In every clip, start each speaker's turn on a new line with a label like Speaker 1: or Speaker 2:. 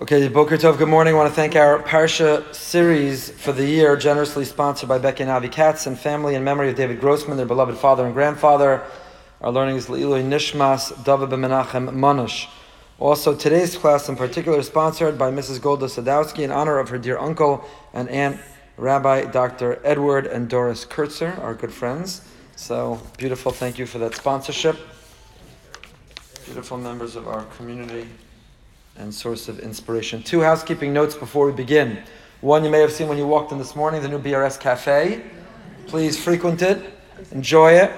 Speaker 1: Okay, Boker Tov, good morning. I want to thank our Parsha series for the year, generously sponsored by Becky and Avi Katz and family in memory of David Grossman, their beloved father and grandfather. Our learning is Le'iloi Nishmas David ben Menachem Manush. Also, today's class in particular is sponsored by Mrs. Golda Sadowski in honor of her dear uncle and aunt, Rabbi Dr. Edward and Doris Kurtzer, our good friends. So, beautiful. Thank you for that sponsorship. Beautiful members of our community and source of inspiration. Two housekeeping notes before we begin. One, you may have seen when you walked in this morning, the new BRS Cafe. Please frequent it, enjoy it.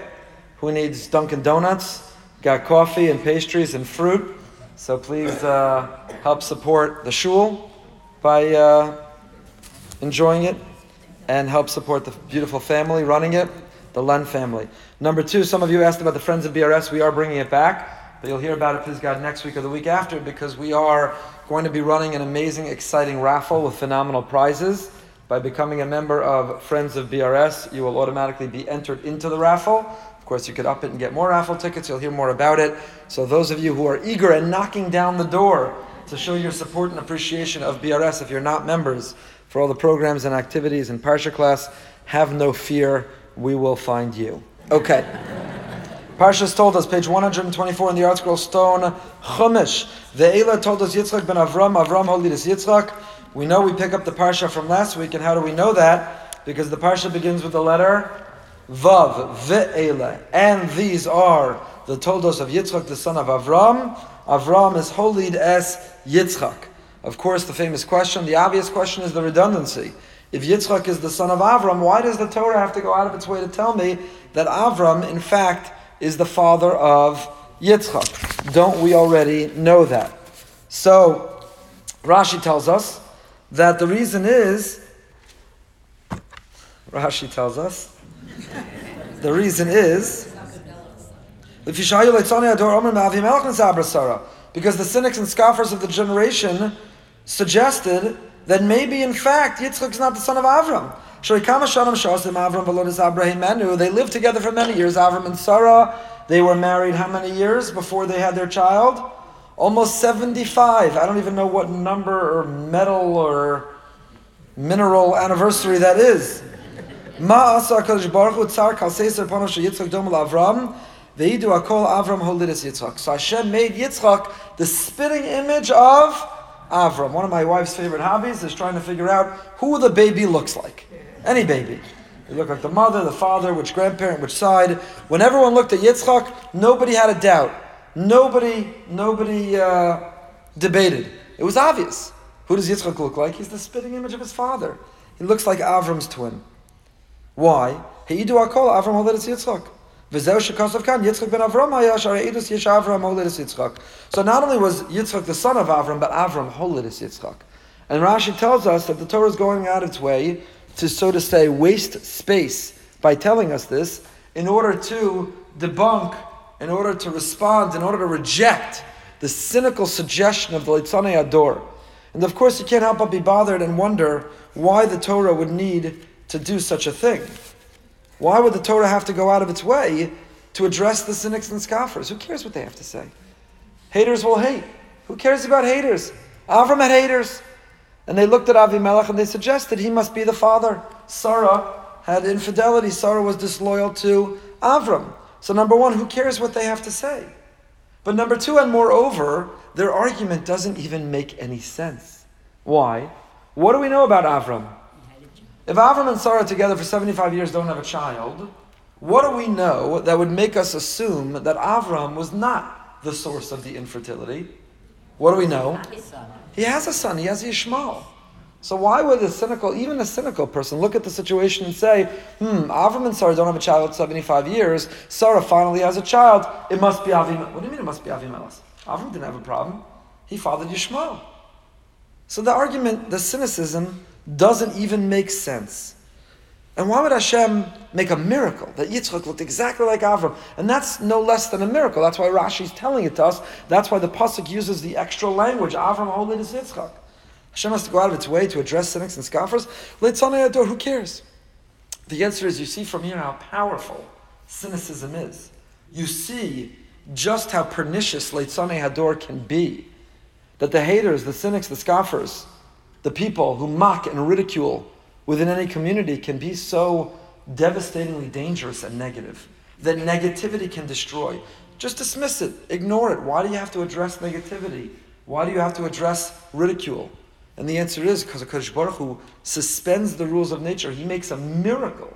Speaker 1: Who needs Dunkin' Donuts? Got coffee and pastries and fruit. So please uh, help support the shul by uh, enjoying it and help support the beautiful family running it, the Len family. Number two, some of you asked about the Friends of BRS. We are bringing it back. But you'll hear about it, please God, next week or the week after because we are going to be running an amazing, exciting raffle with phenomenal prizes. By becoming a member of Friends of BRS, you will automatically be entered into the raffle. Of course, you could up it and get more raffle tickets. You'll hear more about it. So, those of you who are eager and knocking down the door to show your support and appreciation of BRS, if you're not members, for all the programs and activities in Parsha class, have no fear. We will find you. Okay. Parshas Toldos, page 124 in the ArtScroll Stone, Chumash. The Eila Toldos Yitzchak ben Avram, Avram holid es Yitzchak. We know we pick up the Parsha from last week, and how do we know that? Because the Parsha begins with the letter Vav, Ve'ela. And these are the Toldos of Yitzchak, the son of Avram. Avram is Holid as Yitzchak. Of course, the famous question, the obvious question is the redundancy. If Yitzchak is the son of Avram, why does the Torah have to go out of its way to tell me that Avram, in fact, is the father of Yitzchak. Don't we already know that? So, Rashi tells us that the reason is, Rashi tells us, the reason is, because the cynics and scoffers of the generation suggested that maybe in fact Yitzchak is not the son of Avram. They lived together for many years. Avram and Sarah, they were married how many years before they had their child? Almost 75. I don't even know what number or metal or mineral anniversary that is. So Hashem made Yitzchak the spitting image of Avram. One of my wife's favorite hobbies is trying to figure out who the baby looks like. Any baby. They look like the mother, the father, which grandparent, which side. When everyone looked at Yitzchak, nobody had a doubt. Nobody, nobody uh, debated. It was obvious. Who does Yitzchak look like? He's the spitting image of his father. He looks like Avram's twin. Why? Heidu akol Avram holid es Yitzchak. So not only was Yitzchak the son of Avram, but Avram holid es Yitzchak. And Rashi tells us that the Torah is going out its way to, so to say, waste space by telling us this in order to debunk, in order to respond, in order to reject the cynical suggestion of the Litzane Ador. And of course, you can't help but be bothered and wonder why the Torah would need to do such a thing. Why would the Torah have to go out of its way to address the cynics and scoffers? Who cares what they have to say? Haters will hate. Who cares about haters? Avram had haters. And they looked at Avimelech and they suggested he must be the father. Sarah had infidelity. Sarah was disloyal to Avram. So, number one, who cares what they have to say? But number two, and moreover, their argument doesn't even make any sense. Why? What do we know about Avram? If Avram and Sarah together for 75 years don't have a child, what do we know that would make us assume that Avram was not the source of the infertility? What do we know? He has a son, he has Yishmael. So why would a cynical, even a cynical person, look at the situation and say, hmm, Avram and Sarah don't have a child for 75 years, Sarah finally has a child, it must be Avimelech. What do you mean it must be Avimelech? Avram didn't have a problem. He fathered Yishmael. So the argument, the cynicism, doesn't even make sense. And why would Hashem make a miracle that Yitzchak looked exactly like Avram? And that's no less than a miracle. That's why Rashi is telling it to us. That's why the pasuk uses the extra language. Avram holy is Yitzchak. Hashem has to go out of its way to address cynics and scoffers. Who cares? The answer is you see from here how powerful cynicism is. You see just how pernicious Leitzane Hador can be. that the haters, the cynics, the scoffers, the people who mock and ridicule within any community can be so devastatingly dangerous and negative that negativity can destroy. Just dismiss it, ignore it. Why do you have to address negativity? Why do you have to address ridicule? And the answer is because Hakadosh Baruch Hu suspends the rules of nature. He makes a miracle.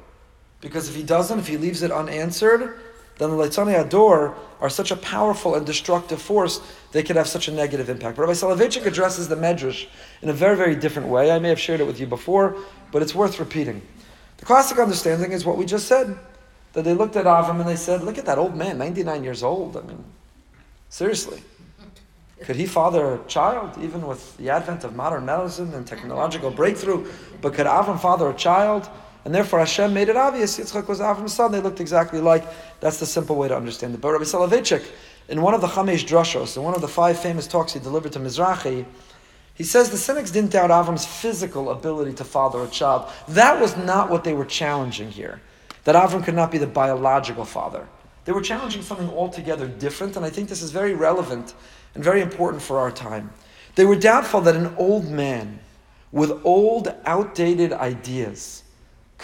Speaker 1: Because if he doesn't, if he leaves it unanswered, then the Leitzanei Ador are such a powerful and destructive force, they could have such a negative impact. But Rabbi Soloveitchik addresses the Medrash in a very, very different way. I may have shared it with you before, but it's worth repeating. The classic understanding is what we just said that they looked at Avram and they said, Look at that old man, 99 years old. I mean, seriously. Could he father a child, even with the advent of modern medicine and technological breakthrough? But could Avram father a child? And therefore Hashem made it obvious Yitzchak was Avram's son. They looked exactly like. That's the simple way to understand it. But Rabbi Soloveitchik, in one of the Chamesh Drashos, in one of the five famous talks he delivered to Mizrahi, he says the cynics didn't doubt Avram's physical ability to father a child. That was not what they were challenging here. That Avram could not be the biological father. They were challenging something altogether different, and I think this is very relevant and very important for our time. They were doubtful that an old man with old, outdated ideas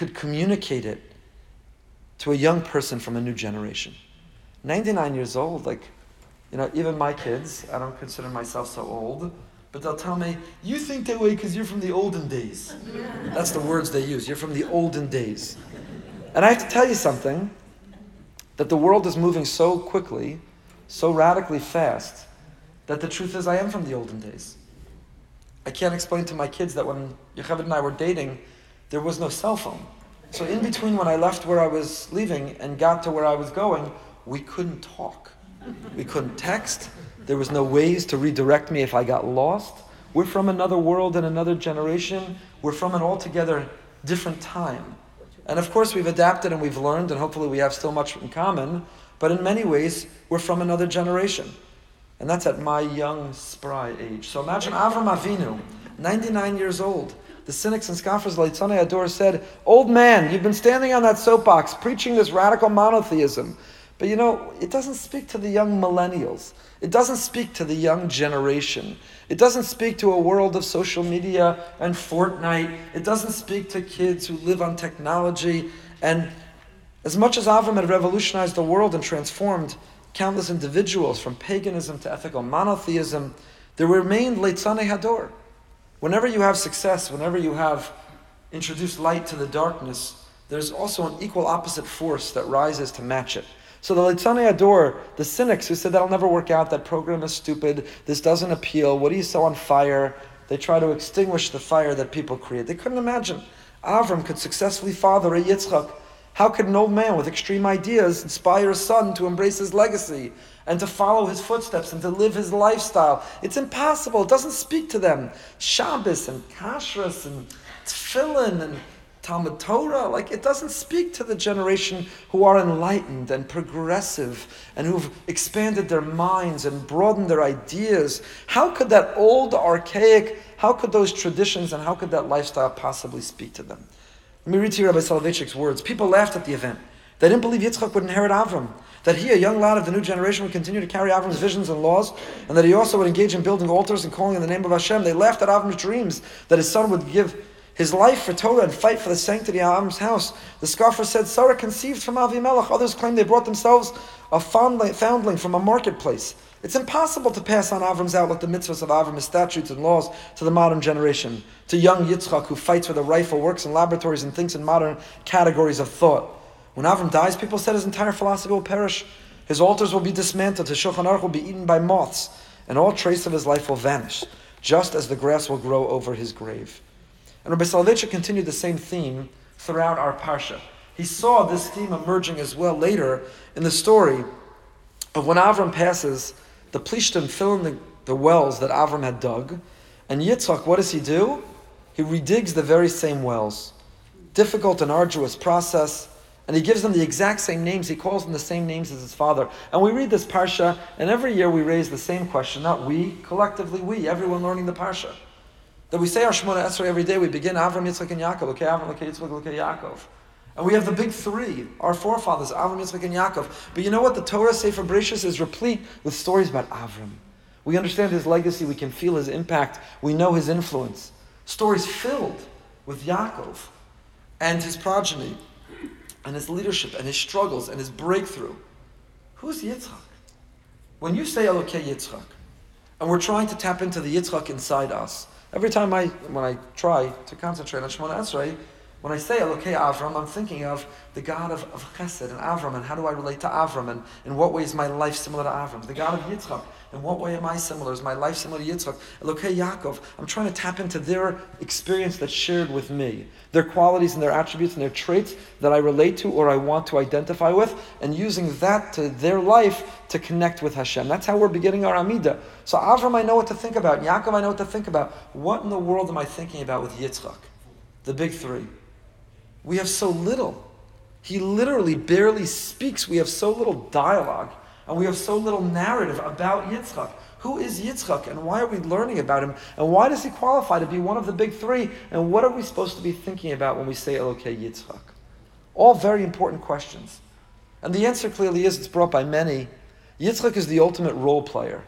Speaker 1: could communicate it to a young person from a new generation. 99 years old, like, you know, even my kids, I don't consider myself so old, but they'll tell me, you think that way because you're from the olden days. That's the words they use. You're from the olden days. And I have to tell you something that the world is moving so quickly, so radically fast, that the truth is I am from the olden days. I can't explain to my kids that when Yocheved and I were dating, there was no cell phone. So in between when I left where I was leaving and got to where I was going, we couldn't talk. We couldn't text. There was no ways to redirect me if I got lost. We're from another world and another generation. We're from an altogether different time. And of course, we've adapted and we've learned, and hopefully, we have still much in common. But in many ways, we're from another generation. And that's at my young, spry age. So imagine Avram Avinu, 99 years old. The cynics and scoffers, Leitzanei Ador, said, Old man, you've been standing on that soapbox preaching this radical monotheism. But you know, it doesn't speak to the young millennials. It doesn't speak to the young generation. It doesn't speak to a world of social media and Fortnite. It doesn't speak to kids who live on technology. And as much as Avram had revolutionized the world and transformed countless individuals from paganism to ethical monotheism, there remained Leitzane Hador. Whenever you have success, whenever you have introduced light to the darkness, there's also an equal opposite force that rises to match it. So the Leitzane Ador, the cynics who said that'll never work out, that program is stupid, this doesn't appeal, what are you so on fire? They try to extinguish the fire that people create. They couldn't imagine Avram could successfully father a Yitzchak. How could an old man with extreme ideas inspire a son to embrace his legacy and to follow his footsteps and to live his lifestyle? It's impossible. It doesn't speak to them. Shabbos and kashrus and tefillin and Talmud Torah, like it doesn't speak to the generation who are enlightened and progressive and who've expanded their minds and broadened their ideas. How could that old, archaic, how could those traditions and how could that lifestyle possibly speak to them? Let me read to you Rabbi Soloveitchik's words. People laughed at the event. They didn't believe Yitzchak would inherit Avram. That he, a young lad of the new generation, would continue to carry Avram's visions and laws, and that he also would engage in building altars and calling in the name of Hashem. They laughed at Avram's dreams that his son would give his life for Torah and fight for the sanctity of Avram's house. The scoffer said, Sarah conceived from Avimelech. Others claim they brought themselves a foundling from a marketplace. It's impossible to pass on Avram's outlook, the mitzvahs of Avram, his statutes and laws, to the modern generation, to young Yitzchak who fights with a rifle, works in laboratories, and thinks in modern categories of thought. When Avram dies, people said his entire philosophy will perish. His altars will be dismantled, his Shulchan Aruch will be eaten by moths, and all trace of his life will vanish, just as the grass will grow over his grave. And Rabbi Soloveitchik continued the same theme throughout our parsha. He saw this theme emerging as well later in the story of when Avram passes, the Plishtim fill in the, the wells that Avram had dug, and Yitzchak, what does he do? He redigs the very same wells. Difficult and arduous process, and he gives them the exact same names. He calls them the same names as his father. And we read this parsha, and every year we raise the same question. Not we, collectively we, everyone learning the parsha that we say our Shemona Esrei every day. We begin Avram, Yitzchak, and Yaakov. Okay, Avram, okay, Yitzchak, okay, Yaakov. And we have the big three, our forefathers, Avram, Yitzchak, and Yaakov. But you know what? The Torah Sefer Bereshis is replete with stories about Avram. We understand his legacy. We can feel his impact. We know his influence. Stories filled with Yaakov and his progeny and his leadership and his struggles and his breakthrough. Who's Yitzchak? When you say Elokei Yitzchak, and we're trying to tap into the Yitzchak inside us, every time I, when I try to concentrate on Shemona Esrei, when I say Elokei Avram, I'm thinking of the God of, of Chesed and Avram, and how do I relate to Avram, and in what way is my life similar to Avram? The God of Yitzchak, in what way am I similar? Is my life similar to Yitzchak? Elokei Yaakov, I'm trying to tap into their experience that's shared with me, their qualities and their attributes and their traits that I relate to or I want to identify with, and using that to their life to connect with Hashem. That's how we're beginning our Amida. So Avram, I know what to think about. Yaakov, I know what to think about. What in the world am I thinking about with Yitzchak? The big three. We have so little. He literally barely speaks. We have so little dialogue and we have so little narrative about Yitzchak. Who is Yitzchak and why are we learning about him? And why does he qualify to be one of the big three? And what are we supposed to be thinking about when we say Elokei Yitzchak? All very important questions. And the answer clearly is it's brought by many. Yitzchak is the ultimate role player.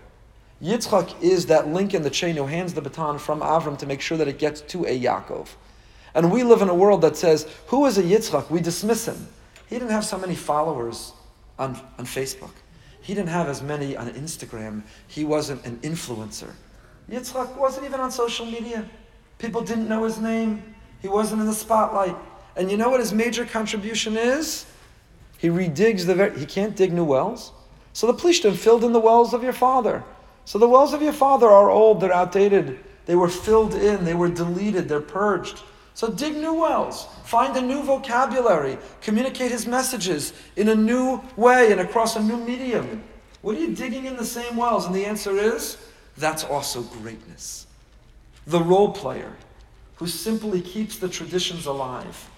Speaker 1: Yitzchak is that link in the chain who hands the baton from Avram to make sure that it gets to a Yaakov. And we live in a world that says, who is a Yitzchak? We dismiss him. He didn't have so many followers on, on Facebook. He didn't have as many on Instagram. He wasn't an influencer. Yitzchak wasn't even on social media. People didn't know his name. He wasn't in the spotlight. And you know what his major contribution is? He redigs the very, he can't dig new wells. So the Plishtim filled in the wells of your father. So the wells of your father are old, they're outdated. They were filled in, they were deleted, they're purged. So dig new wells, find a new vocabulary, communicate his messages in a new way and across a new medium. What are you digging in the same wells? And the answer is that's also greatness. The role player who simply keeps the traditions alive.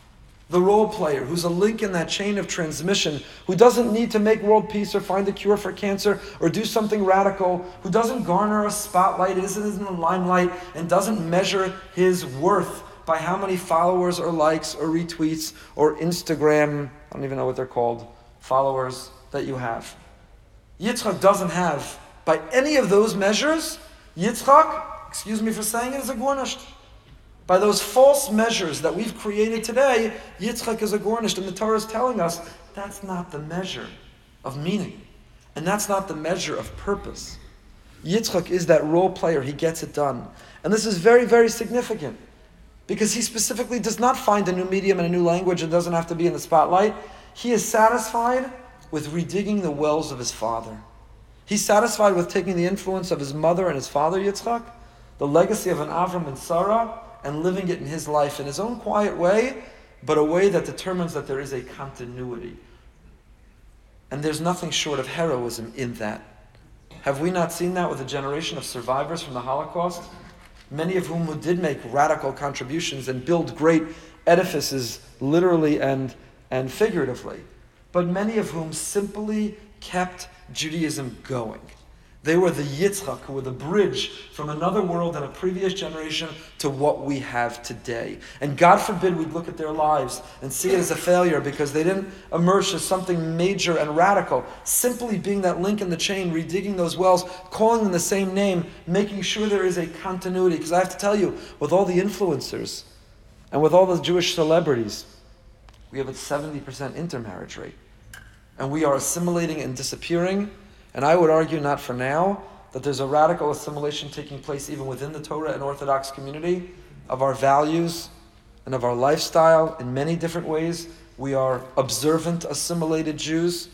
Speaker 1: The role player who's a link in that chain of transmission, who doesn't need to make world peace or find a cure for cancer or do something radical, who doesn't garner a spotlight, isn't in the limelight, and doesn't measure his worth by how many followers or likes or retweets or Instagram, I don't even know what they're called, followers that you have. Yitzchak doesn't have, by any of those measures, Yitzchak, excuse me for saying it, is a gornisht. By those false measures that we've created today, Yitzchak is a gornisht. And the Torah is telling us that's not the measure of meaning. And that's not the measure of purpose. Yitzchak is that role player, he gets it done. And this is very, very significant. Because he specifically does not find a new medium and a new language and doesn't have to be in the spotlight. He is satisfied with redigging the wells of his father. He's satisfied with taking the influence of his mother and his father, Yitzchak, the legacy of an Avram and Sarah, and living it in his life in his own quiet way, but a way that determines that there is a continuity. And there's nothing short of heroism in that. Have we not seen that with a generation of survivors from the Holocaust? Many of whom did make radical contributions and build great edifices, literally and, and figuratively, but many of whom simply kept Judaism going. They were the Yitzchak, who were the bridge from another world and a previous generation to what we have today. And God forbid we'd look at their lives and see it as a failure because they didn't emerge as something major and radical. Simply being that link in the chain, redigging those wells, calling them the same name, making sure there is a continuity. Because I have to tell you, with all the influencers and with all the Jewish celebrities, we have a 70% intermarriage rate. And we are assimilating and disappearing and I would argue, not for now, that there's a radical assimilation taking place even within the Torah and Orthodox community of our values and of our lifestyle in many different ways. We are observant, assimilated Jews.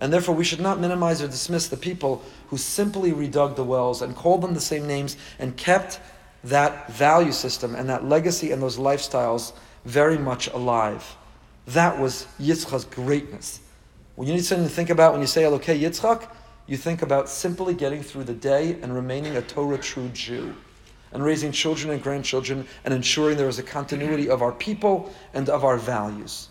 Speaker 1: And therefore, we should not minimize or dismiss the people who simply redug the wells and called them the same names and kept that value system and that legacy and those lifestyles very much alive. That was Yitzchak's greatness. When you need something to think about when you say Elokei Yitzchak, you think about simply getting through the day and remaining a Torah true Jew, and raising children and grandchildren, and ensuring there is a continuity of our people and of our values.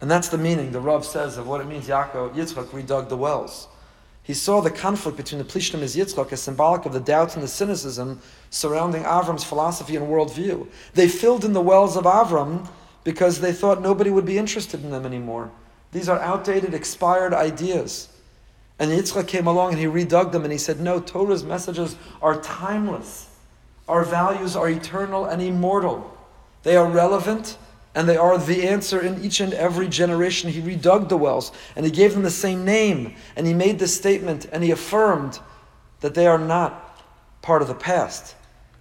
Speaker 1: and that's the meaning, the Rav says, of what it means Yaakov, Yitzchak redug the wells. He saw the conflict between the Plishtim and Yitzchak as symbolic of the doubts and the cynicism surrounding Avram's philosophy and worldview. They filled in the wells of Avram because they thought nobody would be interested in them anymore. These are outdated, expired ideas. And Yitzchak came along and he redug them and he said, No, Torah's messages are timeless. Our values are eternal and immortal. They are relevant and they are the answer in each and every generation. He redug the wells and he gave them the same name and he made this statement and he affirmed that they are not part of the past,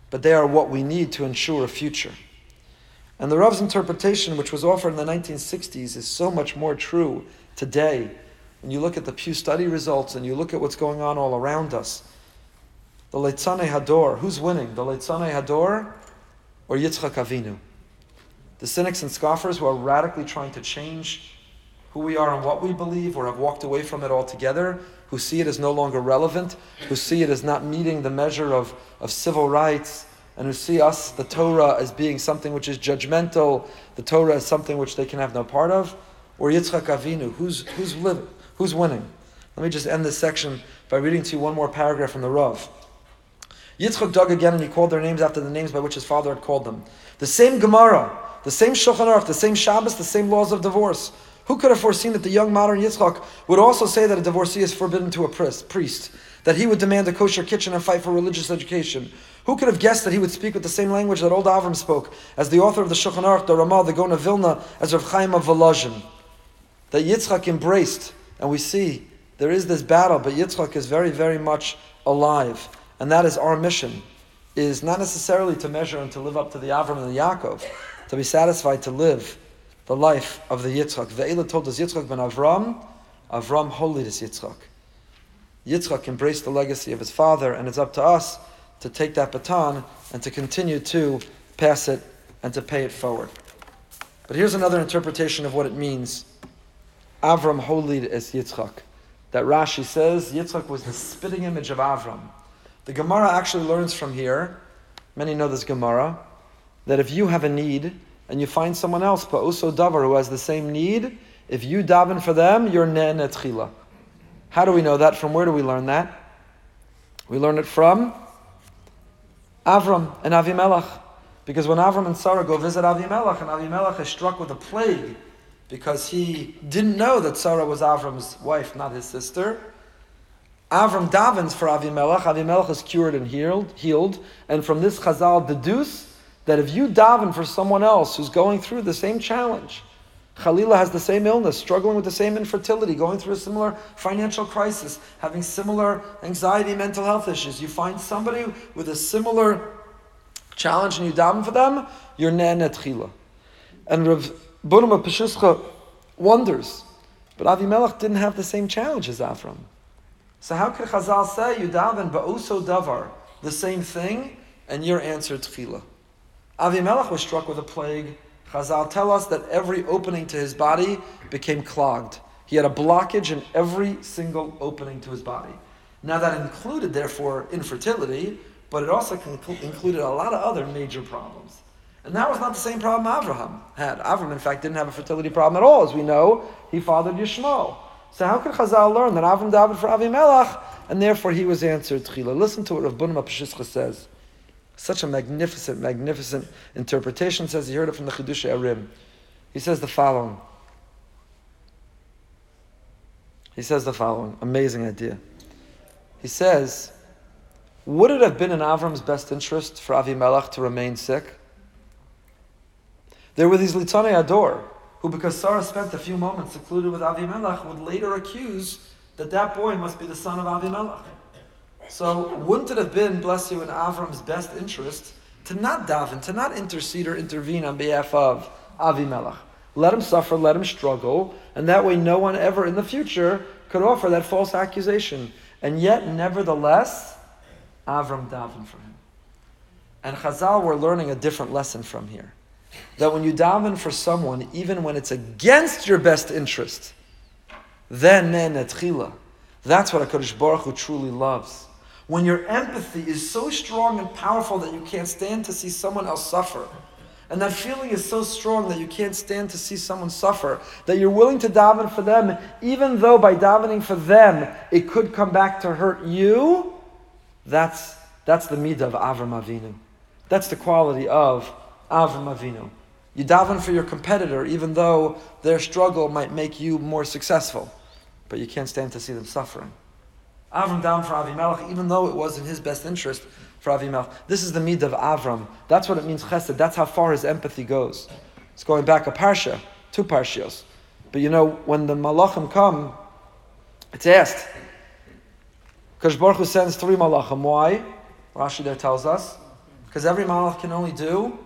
Speaker 1: but they are what we need to ensure a future. And the Rav's interpretation, which was offered in the 1960s, is so much more true today. When you look at the Pew study results and you look at what's going on all around us, the Leitzane Hador, who's winning? The Leitzane Hador or Yitzchak Avinu? The cynics and scoffers who are radically trying to change who we are and what we believe or have walked away from it altogether, who see it as no longer relevant, who see it as not meeting the measure of, of civil rights, and who see us, the Torah, as being something which is judgmental, the Torah as something which they can have no part of, or Yitzchak Avinu, who's, who's, living, who's winning? Let me just end this section by reading to you one more paragraph from the Rav. Yitzchak dug again and he called their names after the names by which his father had called them. The same Gemara, the same Shulchan Aruch, the same Shabbos, the same laws of divorce. Who could have foreseen that the young modern Yitzchak would also say that a divorcee is forbidden to a priest, that he would demand a kosher kitchen and fight for religious education, who could have guessed that he would speak with the same language that old Avram spoke, as the author of the Shulchan Aruch, the Ramah, the Gaon of Vilna, as Rav Chaim of Volozhin? That Yitzchak embraced, and we see there is this battle, but Yitzchak is very, very much alive, and that is our mission. Is not necessarily to measure and to live up to the Avram and the Yaakov, to be satisfied to live the life of the Yitzchak. Ve'ela Toldos Yitzchak ben Avram, Avram holy this Yitzchak. Yitzchak embraced the legacy of his father, and it's up to us to take that baton and to continue to pass it and to pay it forward. But here's another interpretation of what it means. Avram holid es Yitzchak. That Rashi says Yitzchak was the spitting image of Avram. The Gemara actually learns from here, many know this Gemara, that if you have a need and you find someone else, but also davar, who has the same need, if you daven for them, you're ne'enetchila. How do we know that? From where do we learn that? We learn it from Avram and Avimelech. Because when Avram and Sarah go visit Avimelech, and Avimelech is struck with a plague because he didn't know that Sarah was Avram's wife, not his sister. Avram davens for Avimelech. Avimelech is cured and healed, healed. And from this, Chazal deduce that if you daven for someone else who's going through the same challenge, Khalila has the same illness, struggling with the same infertility, going through a similar financial crisis, having similar anxiety, mental health issues. You find somebody with a similar challenge and you daven for them, you're ne'enet chila. And Rav Bunama Peshischa wonders, but Avimelech didn't have the same challenge as Avram. So how could Chazal say you daven ba'uso davar, the same thing, and your answer tchila? Avimelech was struck with a plague Chazal tell us that every opening to his body became clogged. He had a blockage in every single opening to his body. Now that included, therefore, infertility, but it also included a lot of other major problems. And that was not the same problem Avraham had. Avraham, in fact, didn't have a fertility problem at all. As we know, he fathered Yishmael. So how could Chazal learn that Avram davened for Avimelech, and therefore he was answered Tchila? Listen to what Rav Bunam says. Such a magnificent, magnificent interpretation. Says he heard it from the Chiddushei HaRim. He says the following. He says the following. Amazing idea. He says, would it have been in Avram's best interest for Avimelech to remain sick? There were these Litane Ador, who, because Sarah spent a few moments secluded with Avimelech, would later accuse that that boy must be the son of Avimelech. So wouldn't it have been, bless you, in Avram's best interest to not daven, to not intercede or intervene on behalf of Avimelech? Let him suffer, let him struggle, and that way no one ever in the future could offer that false accusation. And yet, nevertheless, Avram davened for him. And Chazal, we're learning a different lesson from here. That when you daven for someone, even when it's against your best interest, then netchila. That's what a Baruch Hu truly loves. When your empathy is so strong and powerful that you can't stand to see someone else suffer. And that feeling is so strong that you can't stand to see someone suffer, that you're willing to daven for them, even though by davening for them it could come back to hurt you. That's, that's the midah of Avram Avinu. That's the quality of Avram Avinu. You daven for your competitor, even though their struggle might make you more successful, but you can't stand to see them suffering. Avram down for Avimelech, even though it was in his best interest for Avimelech. This is the mid of Avram. That's what it means chesed. That's how far his empathy goes. It's going back a parsha, two parshios. But you know, when the malachim come, it's asked. Because Baruch Hu sends three malachim. Why? Rashi there tells us. Because every malach can only do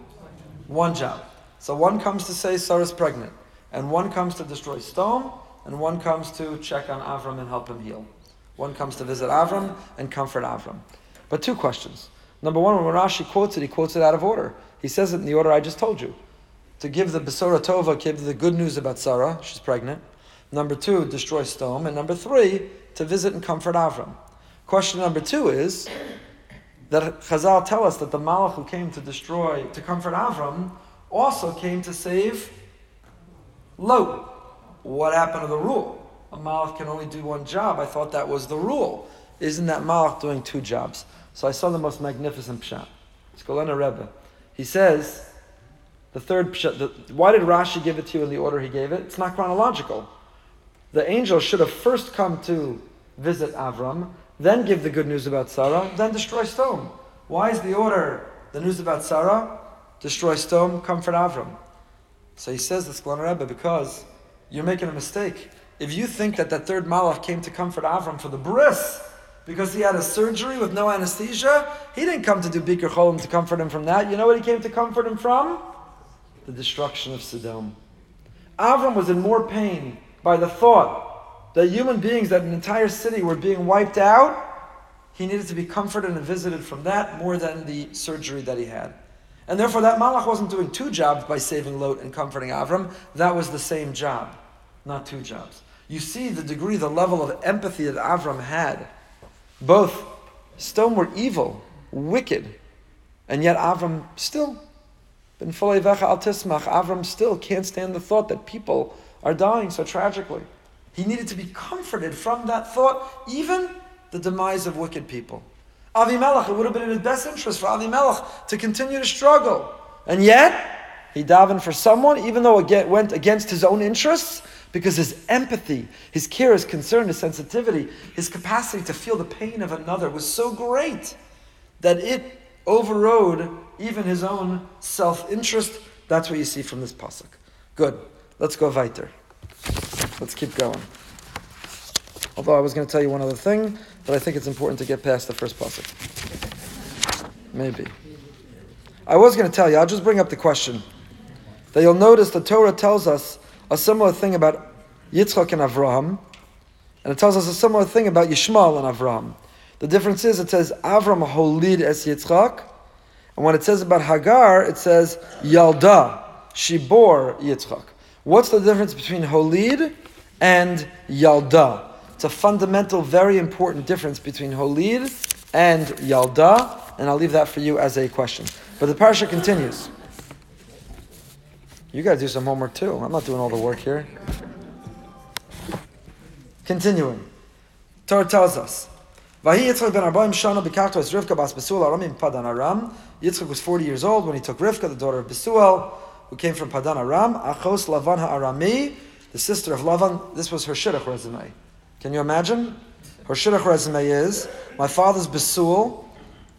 Speaker 1: one job. So one comes to say Sarah's pregnant, and one comes to destroy Sodom, and one comes to check on Avram and help him heal. One comes to visit Avram and comfort Avram. But two questions. Number one, when Rashi quotes it, he quotes it out of order. He says it in the order I just told you. To give the Besora Tova, give the good news about Sarah, she's pregnant. Number two, destroy Sodom. And number three, to visit and comfort Avram. Question number two is that Chazal tell us that the Malach who came to destroy, to comfort Avram, also came to save Lot. What happened to the rule? A Malach can only do one job. I thought that was the rule. Isn't that Malach doing two jobs? So I saw the most magnificent pshat. It's Golena Rebbe. He says, the third pshat, the, why did Rashi give it to you in the order he gave it? It's not chronological. The angel should have first come to visit Avram, then give the good news about Sarah, then destroy Sodom. Why is the order the news about Sarah, destroy Sodom, comfort Avram? So he says this, Golena Rebbe, because you're making a mistake. If you think that that third malach came to comfort Avram for the bris, because he had a surgery with no anesthesia, he didn't come to do Bikur Cholim to comfort him from that. You know what he came to comfort him from? The destruction of Sodom. Avram was in more pain by the thought that human beings, that an entire city were being wiped out. He needed to be comforted and visited from that more than the surgery that he had. And therefore, that Malach wasn't doing two jobs by saving Lot and comforting Avram. That was the same job, not two jobs. You see the degree, the level of empathy that Avram had. Both Sodom were evil, wicked, and yet Avram still, ben al tismach, Avram still can't stand the thought that people are dying so tragically. He needed to be comforted from that thought, even the demise of wicked people. Avimelech, it would have been in his best interest for Avimelech to continue to struggle. And yet, he davened for someone, even though it went against his own interests, because his empathy, his care, his concern, his sensitivity, his capacity to feel the pain of another was so great that it overrode even his own self interest. That's what you see from this pasuk. Good. Let's go weiter. Let's keep going. Although I was going to tell you one other thing, but I think it's important to get past the first pasuk. Maybe. I was going to tell you. I'll just bring up the question. That you'll notice the Torah tells us a similar thing about Yitzchak and Avraham, and it tells us a similar thing about Yishmael and Avraham. The difference is it says Avram holid es Yitzchak, and when it says about Hagar, it says Yalda, she bore Yitzchak. What's the difference between holid and Yalda? It's a fundamental, very important difference between holid and Yalda, and I'll leave that for you as a question. But the parsha continues. You got to do some homework too. I'm not doing all the work here. Continuing. Torah tells us. Yitzchak was 40 years old when he took Rivka, the daughter of Besuel, who came from Padan Aram, Achos Lavan HaArami, the sister of Lavan. This was her shidduch resume. Can you imagine? Her shidduch resume is, my father's Besuel,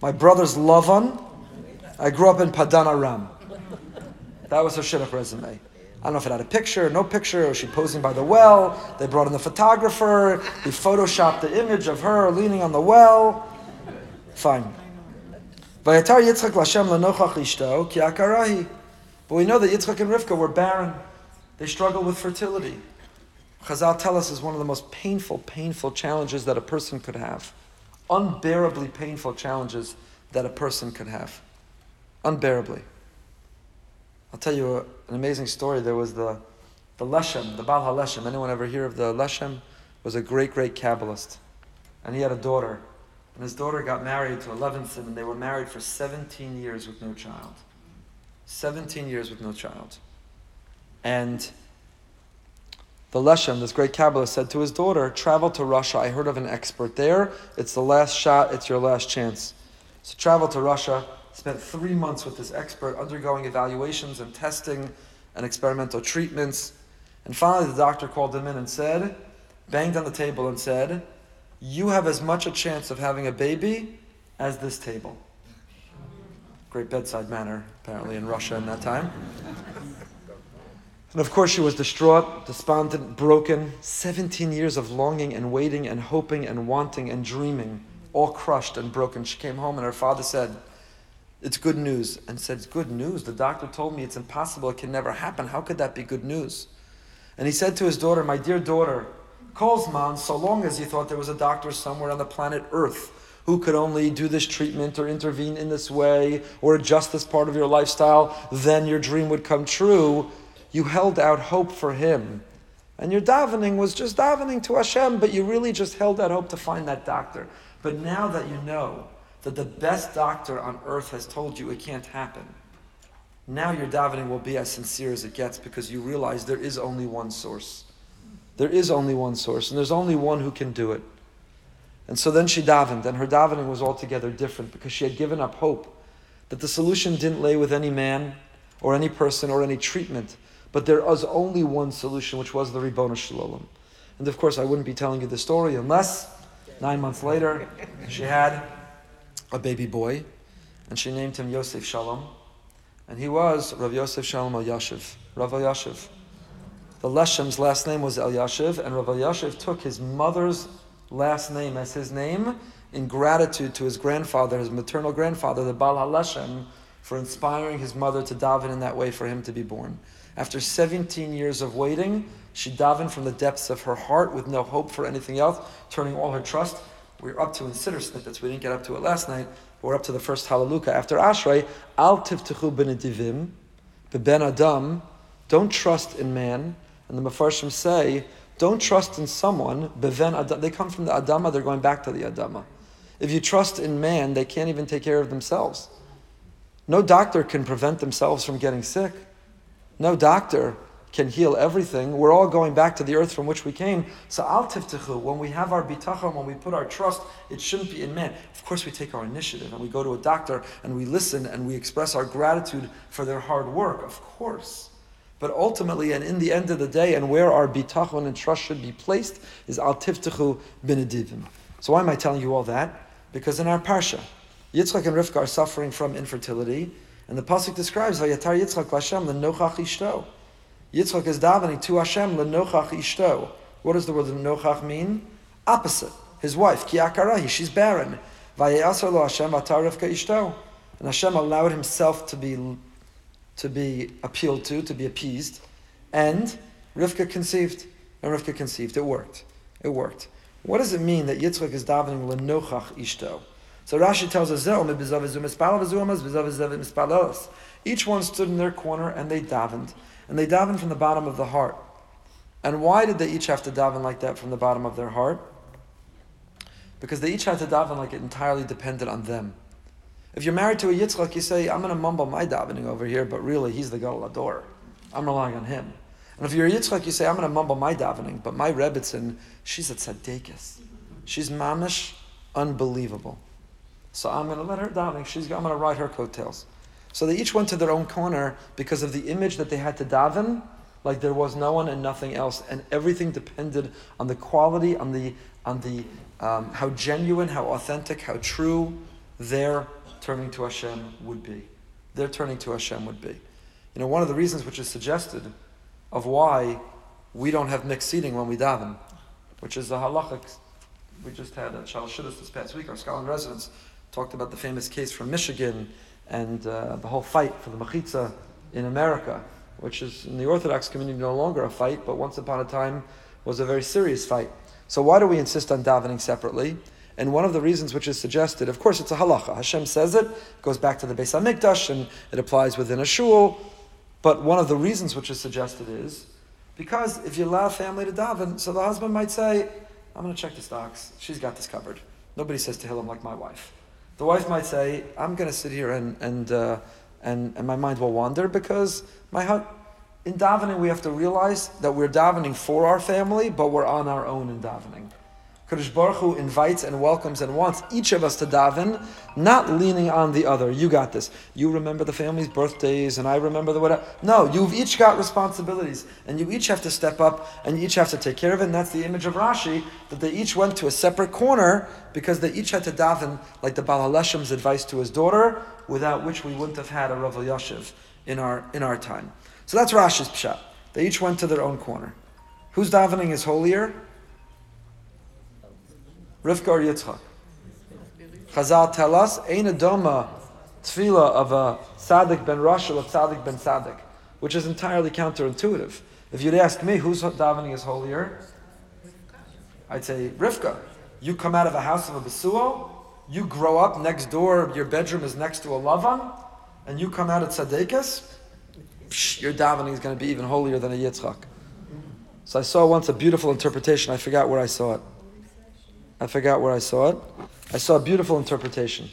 Speaker 1: my brother's Lavan, I grew up in Padan Aram. That was her shidduch resume. I don't know if it had a picture, no picture, or she posing by the well. They brought in the photographer. He photoshopped the image of her leaning on the well. Fine. But we know that Yitzchak and Rivka were barren. They struggled with fertility. Chazal tell us is one of the most painful, painful challenges that a person could have. Unbearably painful challenges that a person could have. Unbearably. I'll tell you an amazing story. There was the, the Leshem, the Baal HaLeshem. Anyone ever hear of the Leshem? Was a great, great Kabbalist. And he had a daughter. And his daughter got married to a Levinson, and they were married for 17 years with no child. 17 years with no child. And the Leshem, this great Kabbalist, said to his daughter, Travel to Russia. I heard of an expert there. It's the last shot, it's your last chance. So travel to Russia spent three months with this expert undergoing evaluations and testing and experimental treatments. And finally, the doctor called him in and said, banged on the table and said, you have as much a chance of having a baby as this table. Great bedside manner, apparently, in Russia in that time. And of course, she was distraught, despondent, broken. 17 years of longing and waiting and hoping and wanting and dreaming, all crushed and broken. She came home and her father said, It's good news. And said, It's good news. The doctor told me it's impossible. It can never happen. How could that be good news? And he said to his daughter, My dear daughter, Kolzman, so long as you thought there was a doctor somewhere on the planet Earth who could only do this treatment or intervene in this way or adjust this part of your lifestyle, then your dream would come true you held out hope for him. And your davening was just davening to Hashem, but you really just held out hope to find that doctor. But now that you know that the best doctor on earth has told you it can't happen, now your davening will be as sincere as it gets because you realize there is only one source. There is only one source, and there's only one who can do it. And so then she davened, and her davening was altogether different because she had given up hope that the solution didn't lay with any man or any person or any treatment but there was only one solution, which was the Ribbon Shalom. And of course, I wouldn't be telling you the story unless nine months later she had a baby boy, and she named him Yosef Shalom, and he was Rav Yosef Shalom Elyashiv, Rav Elyashiv. The Leshem's last name was Elyashiv, and Rav Elyashiv took his mother's last name as his name in gratitude to his grandfather, his maternal grandfather, the Baal HaLeshem, for inspiring his mother to daven in that way for him to be born. After 17 years of waiting, she davened from the depths of her heart with no hope for anything else, turning all her trust. We're up to in Siddur snippets. We didn't get up to it last night. We're up to the first Hallelujah. After Ashrei, Al tiftechu benedivim, beben adam, don't trust in man. And the Mefarshim say, don't trust in someone, beven adam. They come from the Adama, they're going back to the Adama. If you trust in man, they can't even take care of themselves. No doctor can prevent themselves from getting sick. No doctor can heal everything. We're all going back to the earth from which we came. So al tiftichu, when we have our bitachon, when we put our trust, it shouldn't be in man. Of course, we take our initiative and we go to a doctor and we listen and we express our gratitude for their hard work. Of course. But ultimately, and in the end of the day, and where our bitachon and trust should be placed, is al tiftichu binadivim. So why am I telling you all that? Because in our parsha, Yitzchak and Rivka are suffering from infertility. And the pasuk describes Vayatar Yitzchak Hashem lenochach ishto. Yitzchak is davening to Hashem lenochach ishto. What does the word lenochach mean? Opposite. His wife ki akarahi. She's barren. Vayasar lo Hashem vatar Rivka ishto. And Hashem allowed himself to be to be appealed to, to be appeased, and Rivka conceived. And Rivka conceived. It worked. It worked. What does it mean that Yitzchak is davening lenochach ishto? So Rashi tells us, each one stood in their corner and they davened. And they davened from the bottom of the heart. And why did they each have to daven like that from the bottom of their heart? Because they each had to daven like it entirely depended on them. If you're married to a Yitzchak, you say, I'm going to mumble my davening over here, but really he's the Gadol Ador. I'm relying on him. And if you're a Yitzchak, you say, I'm going to mumble my davening, but my Rebbitzin, she's a tzaddikus. She's mamish, unbelievable. So I'm going to let her davening. She's, I'm going to ride her coattails. So they each went to their own corner because of the image that they had to daven, like there was no one and nothing else, and everything depended on the quality, on the, on the um, how genuine, how authentic, how true their turning to Hashem would be. Their turning to Hashem would be. You know, one of the reasons which is suggested of why we don't have mixed seating when we daven, which is the halachic. We just had a Shal this past week, our scholar in residence talked about the famous case from Michigan and uh, the whole fight for the Mechitza in America, which is in the Orthodox community no longer a fight, but once upon a time was a very serious fight. So why do we insist on davening separately? And one of the reasons which is suggested, of course, it's a halacha. Hashem says it, goes back to the Beis Hamikdash, and it applies within a shul. But one of the reasons which is suggested is because if you allow family to daven, so the husband might say, "I'm going to check the stocks. She's got this covered." Nobody says to Tehillim like my wife. The wife might say, I'm going to sit here and, and, uh, and, and my mind will wander because my husband, in davening, we have to realize that we're davening for our family, but we're on our own in davening. Kadosh Baruch Hu invites and welcomes and wants each of us to daven, not leaning on the other. You got this. You remember the family's birthdays, and I remember the whatever. No, you've each got responsibilities, and you each have to step up, and you each have to take care of it. And that's the image of Rashi that they each went to a separate corner because they each had to daven, like the Baal HaLeshem's advice to his daughter, without which we wouldn't have had a Rav Yashiv in our in our time. So that's Rashi's pshat. They each went to their own corner. Who's davening is holier? Rivka or Yitzchak? Chazal tell us, Ein Adoma tefillah of a tzaddik ben Rosh or tzaddik ben tzaddik, which is entirely counterintuitive. If you'd ask me whose davening is holier, I'd say Rivka. You come out of a house of a Besuel, you grow up next door, your bedroom is next to a Lavan, and you come out at Tzaddikas, your davening is going to be even holier than a Yitzchak. So I saw once a beautiful interpretation. I forgot where I saw it. I forgot where I saw it. I saw a beautiful interpretation.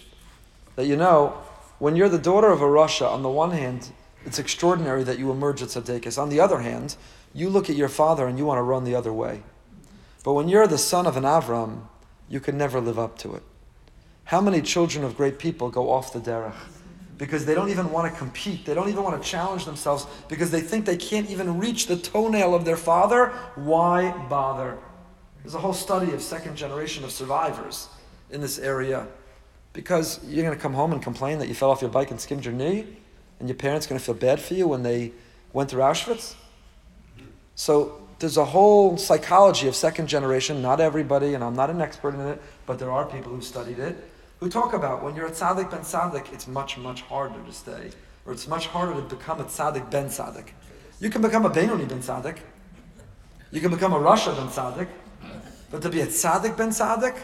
Speaker 1: That you know, when you're the daughter of a Rasha, on the one hand, it's extraordinary that you emerge at Tzaddikas. On the other hand, you look at your father and you want to run the other way. But when you're the son of an Avram, you can never live up to it. How many children of great people go off the derech? Because they don't even want to compete. They don't even want to challenge themselves because they think they can't even reach the toenail of their father. Why bother? There's a whole study of second generation of survivors in this area. Because you're going to come home and complain that you fell off your bike and skimmed your knee, and your parents are going to feel bad for you when they went through Auschwitz. So there's a whole psychology of second generation. Not everybody, and I'm not an expert in it, but there are people who studied it, who talk about when you're a tzaddik ben tzaddik, it's much, much harder to stay, or it's much harder to become a tzaddik ben tzaddik. You can become a Benoni ben tzaddik. You can become a Rasha ben tzaddik. But to be a tzaddik ben tzaddik,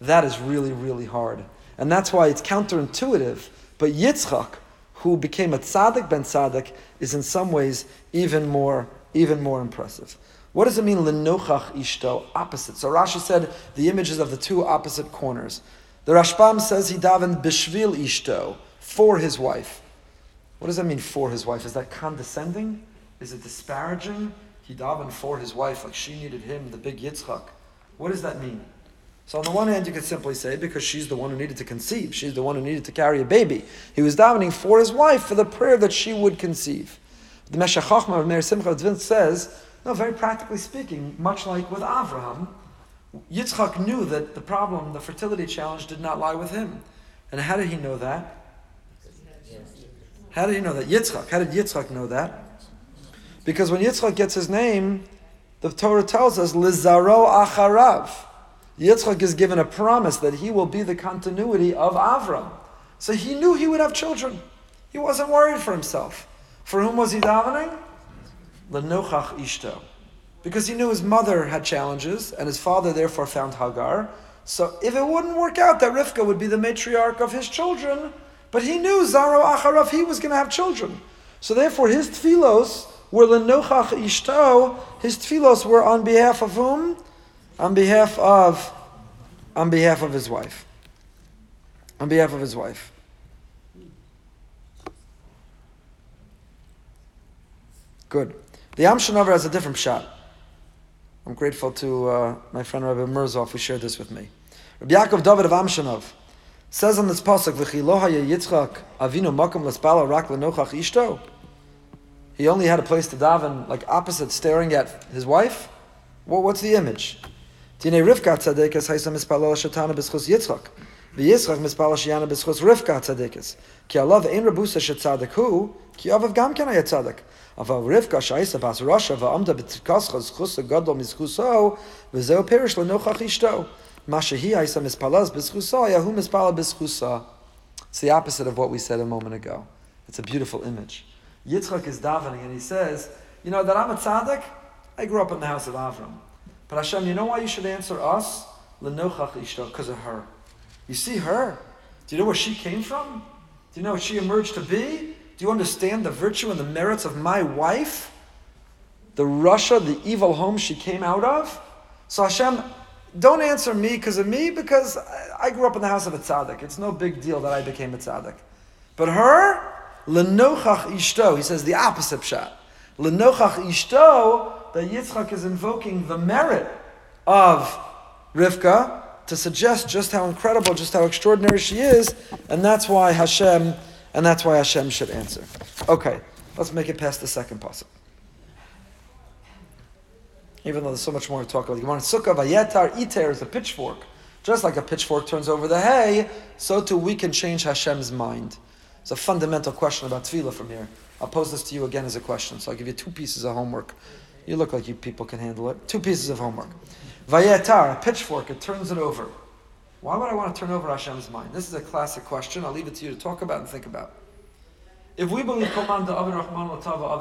Speaker 1: that is really, really hard. And that's why it's counterintuitive. But Yitzchak, who became a tzaddik ben tzaddik, is in some ways even more, even more impressive. What does it mean, lenochach ishto, opposite? So Rashi said the images of the two opposite corners. The Rashbam says he davened bishvil ishto, for his wife. What does that mean, for his wife? Is that condescending? Is it disparaging? He davened for his wife, like she needed him, the big Yitzchak. What does that mean? So on the one hand, you could simply say because she's the one who needed to conceive, she's the one who needed to carry a baby. He was davening for his wife for the prayer that she would conceive. The Meshech Chochmah of Meir Simcha says, no, very practically speaking, much like with Avraham, Yitzchak knew that the problem, the fertility challenge, did not lie with him. And how did he know that? How did he know that? Yitzchak. How did Yitzchak know that? Because when Yitzchak gets his name, the Torah tells us, Lizaro Acharav. Yitzchak is given a promise that he will be the continuity of Avram. So he knew he would have children. He wasn't worried for himself. For whom was he davening? Lenochach Ishto. Because he knew his mother had challenges, and his father therefore found Hagar. So if it wouldn't work out that Rivka would be the matriarch of his children, but he knew Zaro Acharav, he was going to have children. So therefore his tfilos were lenochach ishto, his tfilos were on behalf of whom? On behalf of, on behalf of his wife. On behalf of his wife. Good. The Amshanover has a different shot. I'm grateful to uh, my friend Rabbi Mirzov who shared this with me. Rabbi Yaakov David of Amshanov says on this pasuk, "V'chi lo Yitzchak avinu makom laspala rak lenochach ishto." He only had a place to daven, like opposite, staring at his wife. Well, what's the image? Tine Rivka tzaddikas haisa mispalal shatana b'schus Yitzchak. V'Yitzchak mispalal shiana b'schus Rivka tzaddikas. Ki alav ein rabusa shetzadik hu, ki avav gam ken hayat tzadik. Aval Rivka shaisa bas Rasha v'amda b'tzkascha zchus gadol mizchuso, v'zeo perish lenochach ishto. Mashahi haisa mispalal b'schusa, yahu mispalal b'schusa. It's the opposite of what we said a moment ago. It's a beautiful image. Yitzchak is davening and he says, You know, that I'm a tzaddik, I grew up in the house of Avram. But Hashem, you know why you should answer us? Because of her. You see her? Do you know where she came from? Do you know what she emerged to be? Do you understand the virtue and the merits of my wife? The Rasha, the evil home she came out of? So Hashem, don't answer me because of me, because I grew up in the house of a tzaddik. It's no big deal that I became a tzaddik. But her, Lenochach ishto. He says the opposite shot. Lenochach ishto, that Yitzchak is invoking the merit of Rivka to suggest just how incredible, just how extraordinary she is, and that's why Hashem, and that's why Hashem should answer. Okay, let's make it past the second passage. Even though there's so much more to talk about. you Gemara Sukkah Vayetar Iter is a pitchfork. Just like a pitchfork turns over the hay, so too we can change Hashem's mind. It's a fundamental question about tefillah from here. I'll pose this to you again as a question. So I'll give you two pieces of homework. You look like you people can handle it. Two pieces of homework. Vayetar, a pitchfork, it turns it over. Why would I want to turn over Hashem's mind? This is a classic question. I'll leave it to you to talk about and think about. If we believe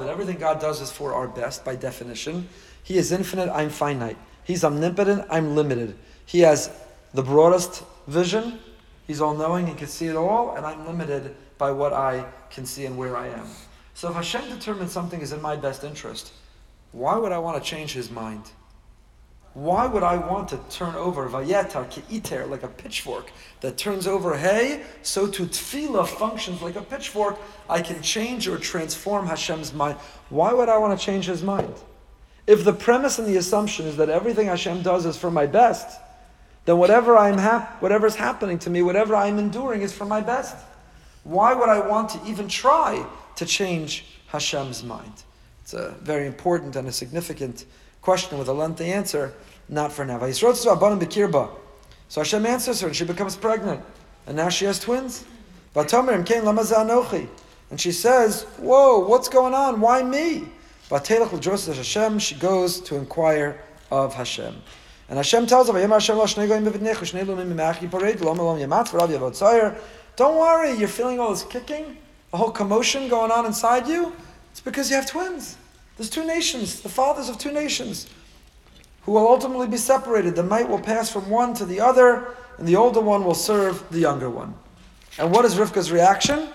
Speaker 1: everything God does is for our best by definition, He is infinite, I'm finite. He's omnipotent, I'm limited. He has the broadest vision, He's all knowing, He can see it all, and I'm limited by what I can see and where I am. So if Hashem determines something is in my best interest, why would I want to change His mind? Why would I want to turn over vayetar iter like a pitchfork that turns over hay? So to tefillah functions like a pitchfork. I can change or transform Hashem's mind. Why would I want to change His mind? If the premise and the assumption is that everything Hashem does is for my best, then whatever I'm hap- whatever's happening to me, whatever I'm enduring, is for my best. Why would I want to even try to change Hashem's mind? It's a very important and a significant question with a lengthy answer, not for now. So Hashem answers her and she becomes pregnant. And now she has twins. And she says, Whoa, what's going on? Why me? Hashem, she goes to inquire of Hashem. And Hashem tells her, Don't worry, you're feeling all this kicking, a whole commotion going on inside you. It's because you have twins. There's two nations, the fathers of two nations, who will ultimately be separated. The might will pass from one to the other, and the older one will serve the younger one. And what is Rivka's reaction?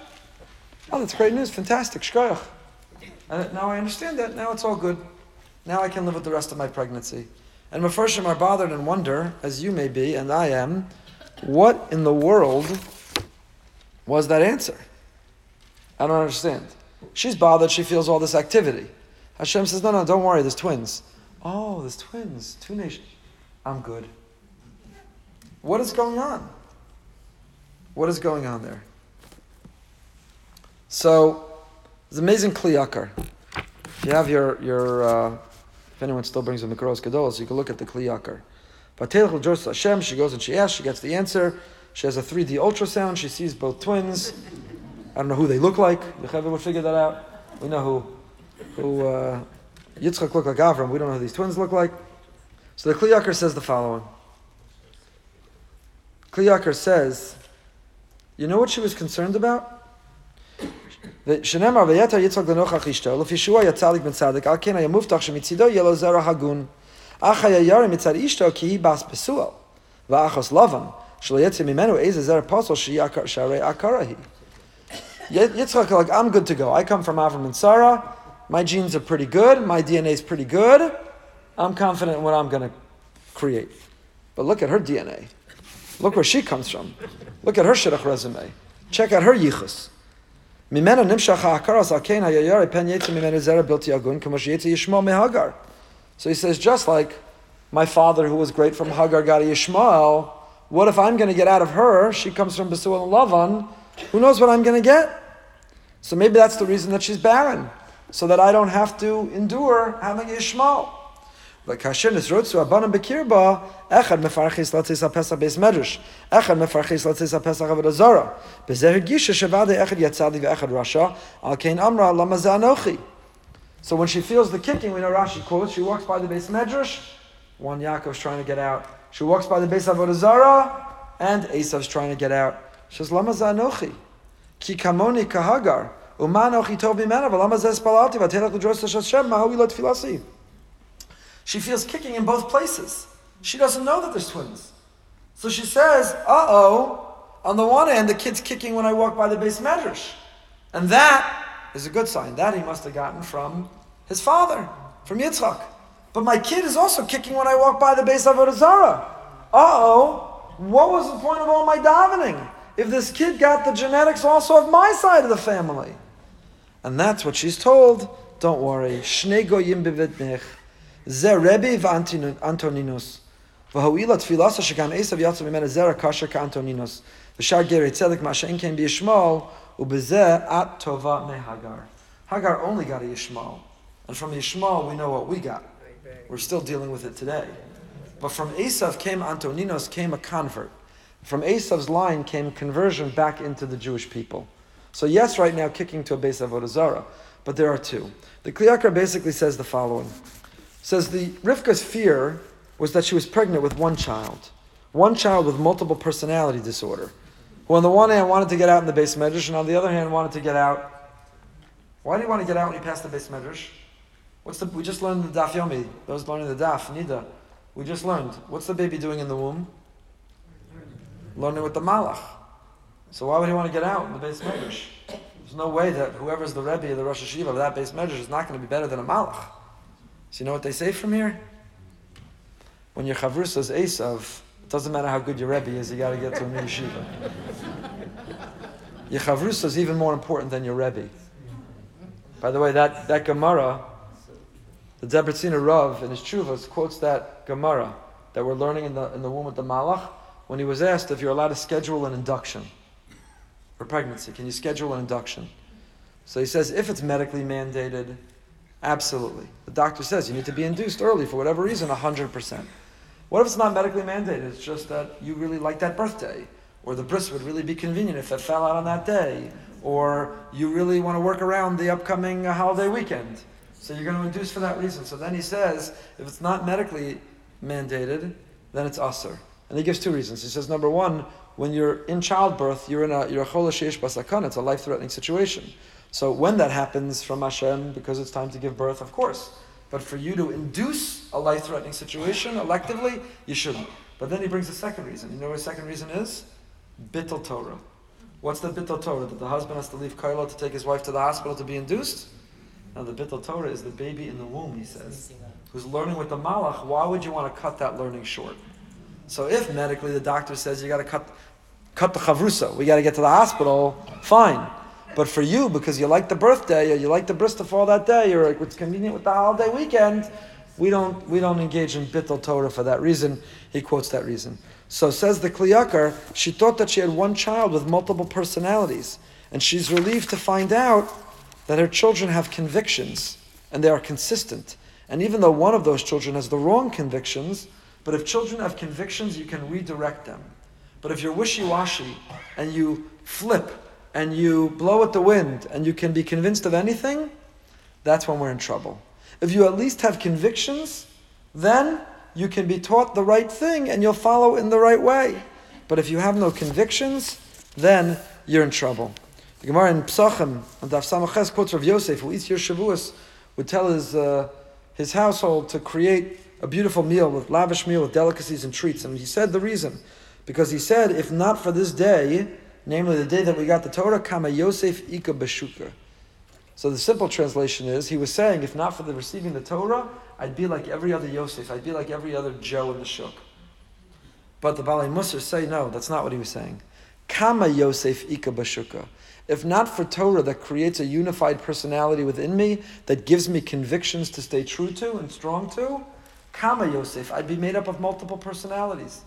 Speaker 1: Oh, that's great news, fantastic, shkoyach. And now I understand that, now it's all good. Now I can live with the rest of my pregnancy. And Mepharshim are bothered and wonder, as you may be, and I am, what in the world was that answer? I don't understand. She's bothered, she feels all this activity. Hashem says, no, no, don't worry, there's twins. Oh, there's twins, two nations. I'm good. What is going on? What is going on there? So, it's amazing Kli Yakar. If you have your, your uh, if anyone still brings in the Kuros Gadols, you can look at the Kli Yakar. But Hashem, she goes and she asks, she gets the answer. She has a 3D ultrasound. She sees both twins. I don't know who they look like. Yechiva would figure that out. We know who, who uh, Yitzchak looked like Avram. We don't know who these twins look like. So the Kli Yakar says the following. Kli Yakar says, you know what she was concerned about? Yitzchak, like, I'm good to go. I come from Avram and Sarah. My genes are pretty good. My DNA is pretty good. I'm confident in what I'm going to create. But look at her DNA. Look where she comes from. Look at her shidduch resume. Check out her yichus. Mimena nimshach ha'akaras alkein pen agun mehagar. So he says, just like my father who was great from Hagar got a Yishmael, what if I'm going to get out of her? She comes from Basu and Lavan. Who knows what I'm going to get? So maybe that's the reason that she's barren, so that I don't have to endure having Ishmael. Is Bekirba, So when she feels the kicking, we know Rashi quotes, she walks by the base medrash, one Yaakov's trying to get out, she walks by the base of zara, and Esav's trying to get out. She says, Lama zanochi, ki kamoni kahagar, she feels kicking in both places. She doesn't know that there's twins. So she says, uh oh, on the one hand, the kid's kicking when I walk by the base medrash. And that is a good sign. That he must have gotten from his father, from Yitzchak. But my kid is also kicking when I walk by the base of Zara. Uh oh, what was the point of all my davening? If this kid got the genetics also of my side of the family. And that's what she's told. Don't worry. Shnei goyim bevidnech. Ze Rebbe Antoninus. V'ho'ila tfilasa shekam Esav yatsa mimena zera kasher ka'antoninos. V'shar gerei tzedek ma she'en ken b'yishmael ubezeh at tova me Hagar. Only got a Yishmael. And from Yishmael we know what we got. We're still dealing with it today. But from Esav came Antoninos, came a convert. From Esav's line came conversion back into the Jewish people. So yes, right now kicking to a base of Zara, but there are two. The Kli Yakar basically says the following. Says the Rivka's fear was that she was pregnant with one child, one child with multiple personality disorder, who on the one hand wanted to get out in the base medrash, and on the other hand wanted to get out. Why do you want to get out when you pass the base medrash? What's the? We just learned the daf yomi. Those learning the daf nida. We just learned. What's the baby doing in the womb? Learning with the malach. So why would he want to get out in the base medrash? There's no way that whoever's the rebbe or the rosh hashiva of that base medrash is not going to be better than a malach. So you know what they say from here? When your chavru says Esav, it doesn't matter how good your rebbe is, you got to get to a new yeshiva. your chavrusa is even more important than your rebbe. By the way, that, that Gemara, the Debretziner Rav in his Chuvas quotes that Gemara that we're learning in the, in the womb of the Malach when he was asked if you're allowed to schedule an induction for pregnancy. Can you schedule an induction? So he says, if it's medically mandated, absolutely. The doctor says you need to be induced early for whatever reason, 100%. What if it's not medically mandated? It's just that you really like that birthday, or the bris would really be convenient if it fell out on that day, or you really want to work around the upcoming holiday weekend. So you're going to induce for that reason. So then he says, if it's not medically mandated, then it's usr. And he gives two reasons. He says, number one, when you're in childbirth, you're in a you're a sheish basakan. It's a life-threatening situation. So when that happens from Hashem, because it's time to give birth, of course. But for you to induce a life-threatening situation electively, you shouldn't. But then he brings a second reason. You know what the second reason is? Bittul Torah. What's the bittul Torah? That the husband has to leave Kaila to take his wife to the hospital to be induced? Now the bittul Torah is the baby in the womb, he says, who's learning with the malach. Why would you want to cut that learning short? So if medically the doctor says you got to cut, cut the chavrusa, we got to get to the hospital, fine. But for you, because you like the birthday or you like the bris fall that day, or it's convenient with the holiday weekend, we don't we don't engage in bittul Torah for that reason. He quotes that reason. So says the Kli Yakar, she thought that she had one child with multiple personalities, and she's relieved to find out that her children have convictions and they are consistent. And even though one of those children has the wrong convictions, but if children have convictions, you can redirect them. But if you're wishy-washy and you flip and you blow at the wind and you can be convinced of anything, that's when we're in trouble. If you at least have convictions, then you can be taught the right thing and you'll follow in the right way. But if you have no convictions, then you're in trouble. The Gemara in Psachim, and Daf Samaches quotes Rav Yosef, who eats your Shavuos, would tell his, uh, his household to create a beautiful meal, with lavish meal, with delicacies and treats. And he said the reason, because he said, if not for this day, namely the day that we got the Torah, Kama Yosef Ika Beshuka. So the simple translation is, he was saying, if not for the receiving the Torah, I'd be like every other Yosef. I'd be like every other Joe in the Shuk. But the Balei Musar say, no, that's not what he was saying. Kama Yosef Ika Bashuka. If not for Torah that creates a unified personality within me, that gives me convictions to stay true to and strong to, Kama Yosef, I'd be made up of multiple personalities.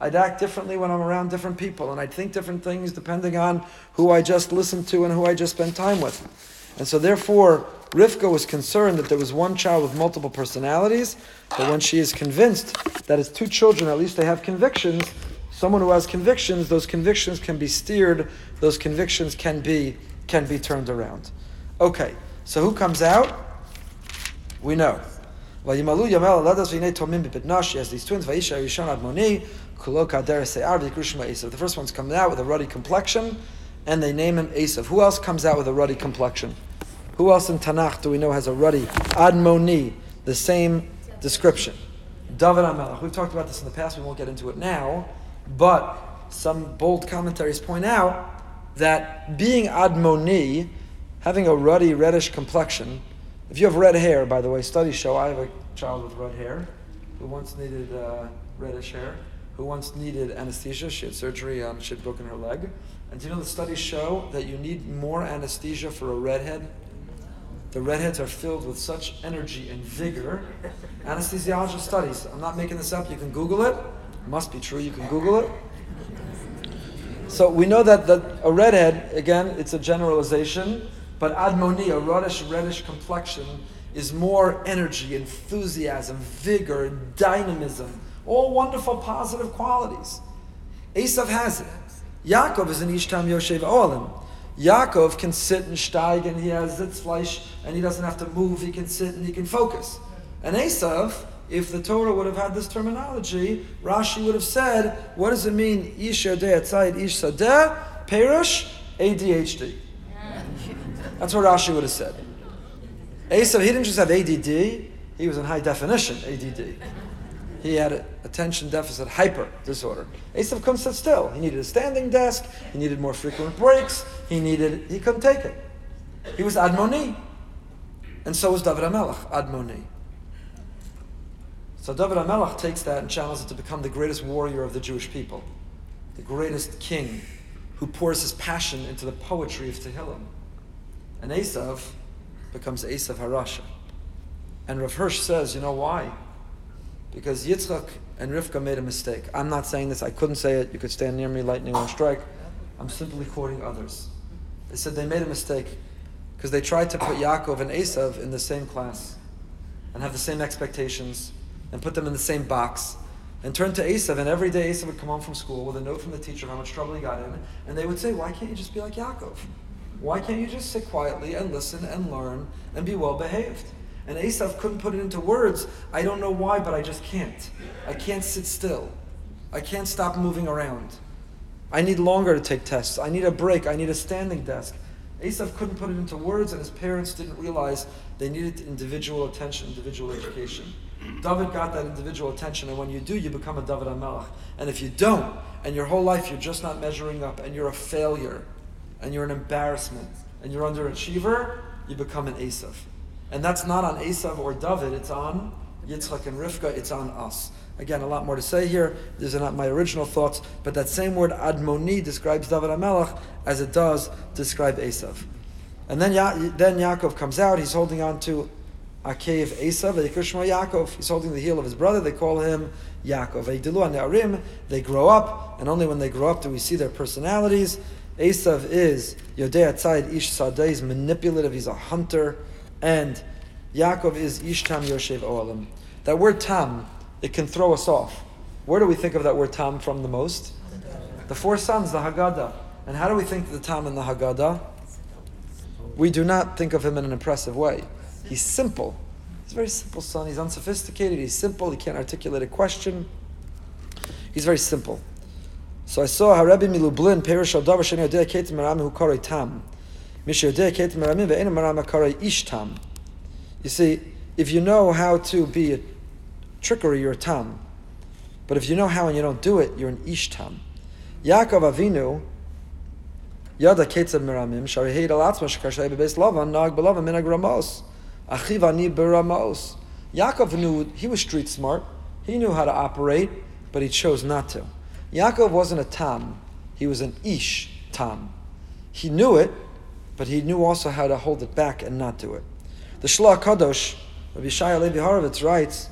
Speaker 1: I'd act differently when I'm around different people, and I'd think different things depending on who I just listened to and who I just spent time with. And so, therefore, Rivka was concerned that there was one child with multiple personalities, but when she is convinced that it's two children, at least they have convictions, someone who has convictions, those convictions can be steered, those convictions can be can be turned around. Okay, so who comes out? We know. As these twins, The first one's coming out with a ruddy complexion, and they name him Esav. Who else comes out with a ruddy complexion? Who else in Tanakh do we know has a ruddy Admoni? The same description. David HaMelech. We've talked about this in the past. We won't get into it now, but some bold commentaries point out that being Admoni, having a ruddy reddish complexion. If you have red hair, by the way, studies show I have a child with red hair who once needed uh, reddish hair, who once needed anesthesia. She had surgery. Um, she had broken her leg. And do you know the studies show that you need more anesthesia for a redhead the redheads are filled with such energy and vigor. Anesthesiology studies. I'm not making this up. You can Google it. Must be true. You can Google it. So we know that, that a redhead, again, it's a generalization, but admoni, a reddish, reddish complexion, is more energy, enthusiasm, vigor, dynamism, all wonderful positive qualities. Esav has it. Yaakov is an Ishtam Yoshev Olim. Yaakov can sit and steig and he has Sitzfleisch and he doesn't have to move, he can sit and he can focus. And Esav, if the Torah would have had this terminology, Rashi would have said, what does it mean, Ish Yodeh Atzayid Ish Sadeh, Perush, ADHD. That's what Rashi would have said. Esav, he didn't just have ADD, he was in high definition ADD. He had attention deficit hyper disorder. Esav couldn't sit still. He needed a standing desk. He needed more frequent breaks. He needed. He couldn't take it. He was admoni, and so was David Amelech admoni. So David Amelech takes that and channels it to become the greatest warrior of the Jewish people, the greatest king, who pours his passion into the poetry of Tehillim. And Esav becomes Esav Harasha. And Rav Hirsch says, you know why? Because Yitzchak and Rivka made a mistake. I'm not saying this, I couldn't say it. You could stand near me, lightning won't strike. I'm simply quoting others. They said they made a mistake because they tried to put Yaakov and Esav in the same class and have the same expectations and put them in the same box and turn to Esav, and every day Esav would come home from school with a note from the teacher how much trouble he got in, and they would say, Why can't you just be like Yaakov? Why can't you just sit quietly and listen and learn and be well behaved? And Esav couldn't put it into words. I don't know why, but I just can't. I can't sit still. I can't stop moving around. I need longer to take tests. I need a break. I need a standing desk. Esav couldn't put it into words, and his parents didn't realize they needed individual attention, individual education. David got that individual attention, and when you do, you become a David Amelech. And if you don't, and your whole life you're just not measuring up, and you're a failure, and you're an embarrassment, and you're underachiever, you become an Esav. And that's not on Esav or David, it's on Yitzchak and Rivka, it's on us. Again, a lot more to say here. These are not my original thoughts, but that same word Admoni describes David Amelech as it does describe Esav. And then, ya- then Yaakov comes out, he's holding on to a cave Esav, Yikrishma Yaakov. He's holding the heel of his brother, they call him Yaakov. They grow up, and only when they grow up do we see their personalities. Esav is Yodei Tzayid Ish Sadeh, he's manipulative, he's a hunter and Yaakov is Ishtam Yoshev Oalim. That word tam, it can throw us off. Where do we think of that word tam from the most? The four sons, the Haggadah. And how do we think of the tam in the Haggadah? We do not think of him in an impressive way. He's simple. He's a very simple son. He's unsophisticated. He's simple. He can't articulate a question. He's very simple. So I saw Harabi Milublin, Perish Adavar Sheni Odeh Ketim Maram Hu Korei Tam. You see, if you know how to be a trickery, you're a tam. But if you know how and you don't do it, you're an ishtam. Yaakov Avinu, Yada Ketzav Miramim, Shariheid Alatzma Shekashay Bebeis Lavan, Nag Belavim Minag Ramos, Achiv Ani Beramos. Yaakov knew, he was street smart, he knew how to operate, but he chose not to. Yaakov wasn't a tam, he was an ish tam. He knew it, but he knew also how to hold it back and not do it. The Shla Kadosh, Rabbi Shai Levi Horovitz writes,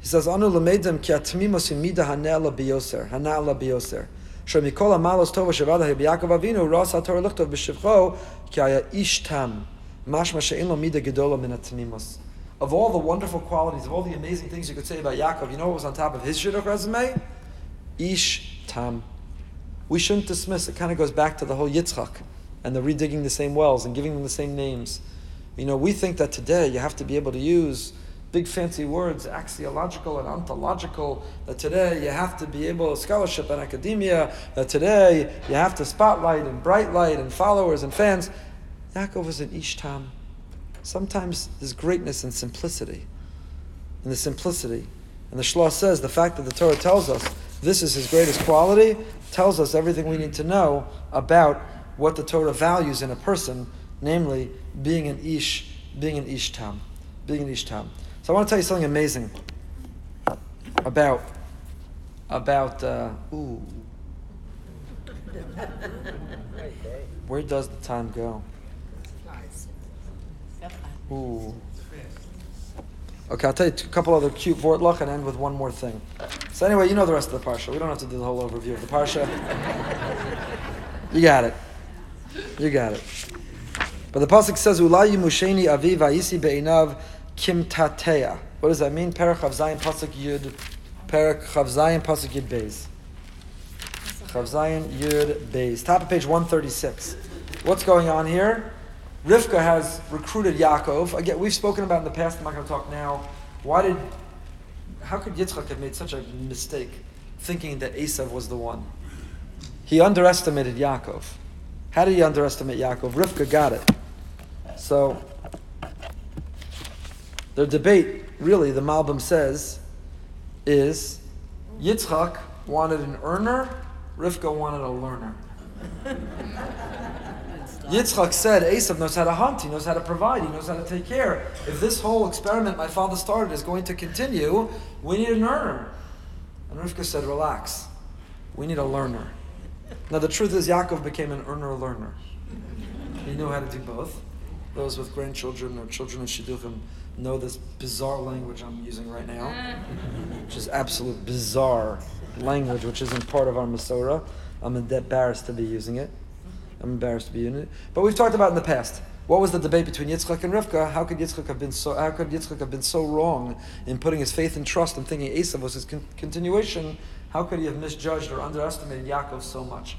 Speaker 1: he says, Anu lemedem ki atmimos imida hanela biyoser, hanala biyoser. Shemikol amalos tova shavada Yaakov Avinu, ras haTorah lichtov b'shivcho, ki haya ish tam, Of all the wonderful qualities, of all the amazing things you could say about Yaakov, you know what was on top of his shidduch resume? Ish tam. We shouldn't dismiss, it kind of goes back to the whole Yitzchak and they're redigging the same wells and giving them the same names. You know, we think that today you have to be able to use big fancy words, axiological and ontological, that today you have to be able, to scholarship and academia, that today you have to spotlight and bright light and followers and fans. Yaakov was an Ishtam. Sometimes there's greatness in simplicity. In the simplicity. And the Shlah says the fact that the Torah tells us this is his greatest quality tells us everything we need to know about what the Torah values in a person, namely being an ish, being an Ishtam. being an ish tam. So I want to tell you something amazing about about uh, ooh. Where does the time go? Ooh. Okay, I'll tell you a couple other cute vortlach and end with one more thing. So anyway, you know the rest of the parsha. We don't have to do the whole overview of the parsha. you got it. You got it. But the pasuk says, "Ulai musheni avi vayisi be'inav kim tateya." What does that mean? Perek Chav Zayin pasuk Yud. Perek Chav Zayin pasuk Yud Beis. Chav Zayin Yud Beis. Top of page one thirty six. What's going on here? Rivka has recruited Yaakov. Again, we've spoken about in the past. I'm not going to talk now. Why did? How could Yitzchak have made such a mistake, thinking that Esav was the one? He underestimated Yaakov. How did he underestimate Yaakov? Rivka got it. So, their debate, really, the Malbim says, is Yitzchak wanted an earner, Rivka wanted a learner. Yitzchak said, Esav knows how to hunt, he knows how to provide, he knows how to take care. If this whole experiment my father started is going to continue, we need an earner. And Rivka said, relax, we need a learner. Now the truth is Yaakov became an earner learner. He knew how to do both. Those with grandchildren or children of Shidduchim know this bizarre language I'm using right now, which is absolute bizarre language, which isn't part of our Masorah. I'm embarrassed to be using it. I'm embarrassed to be in it. But we've talked about in the past. What was the debate between Yitzchak and Rivka? How could Yitzchak have been so? How could Yitzchak have been so wrong in putting his faith and trust and thinking Esav was his con- continuation? How could he have misjudged or underestimated Yaakov so much?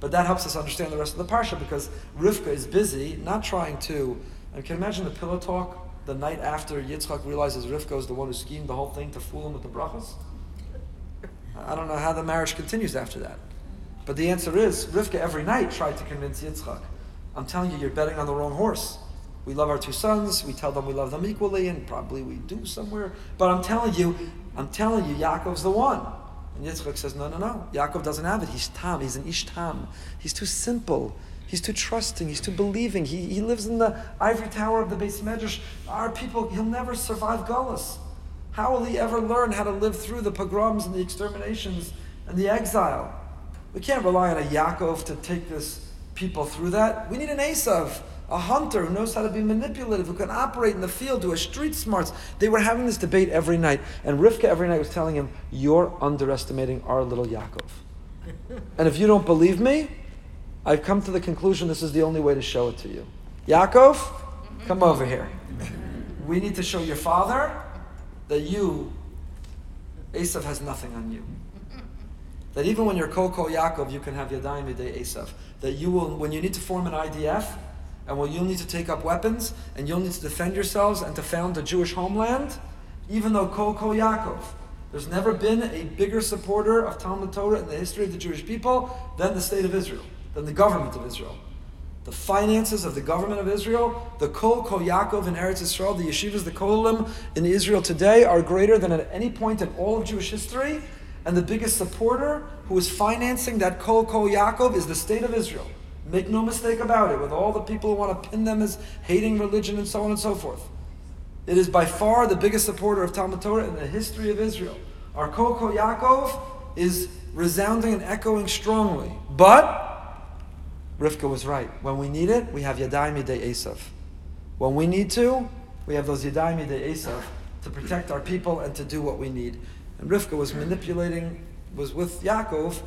Speaker 1: But that helps us understand the rest of the parsha because Rivka is busy, not trying to. I can imagine the pillow talk the night after Yitzchak realizes Rivka is the one who schemed the whole thing to fool him with the brachas. I don't know how the marriage continues after that. But the answer is, Rivka every night tried to convince Yitzchak. I'm telling you, you're betting on the wrong horse. We love our two sons. We tell them we love them equally, and probably we do somewhere. But I'm telling you, I'm telling you, Yaakov's the one. And Yitzchak says, no, no, no. Yaakov doesn't have it. He's tam. He's an ish tam. He's too simple. He's too trusting. He's too believing. He, he lives in the ivory tower of the base medrash. Our people, he'll never survive Gullus. How will he ever learn how to live through the pogroms and the exterminations and the exile? We can't rely on a Yaakov to take this people through that. We need an Esav, a hunter who knows how to be manipulative, who can operate in the field, who has street smarts. They were having this debate every night, and Rivka every night was telling him, You're underestimating our little Yaakov. and if you don't believe me, I've come to the conclusion this is the only way to show it to you. Yaakov, come over here. We need to show your father that you, Esav has nothing on you. That even when you're Kol Yaakov, you can have Yadayim Yadei Esav. That you will, when you need to form an IDF, and when you'll need to take up weapons, and you'll need to defend yourselves and to found a Jewish homeland, even though Kol Yaakov, there's never been a bigger supporter of Talmud Torah in the history of the Jewish people than the state of Israel, than the government of Israel. The finances of the government of Israel, the Kol Kol Yaakov in Eretz Israel, the yeshivas, the kolim in Israel today are greater than at any point in all of Jewish history and the biggest supporter who is financing that Kol Kol Yaakov is the state of Israel. Make no mistake about it, with all the people who want to pin them as hating religion and so on and so forth. It is by far the biggest supporter of Talmud Torah in the history of Israel. Our Kol Kol Yaakov is resounding and echoing strongly. But Rivka was right. When we need it, we have Yadayim Yadei Esav. When we need to, we have those Yadayim Yadei Esav to protect our people and to do what we need. And Rivka was manipulating, was with Yaakov,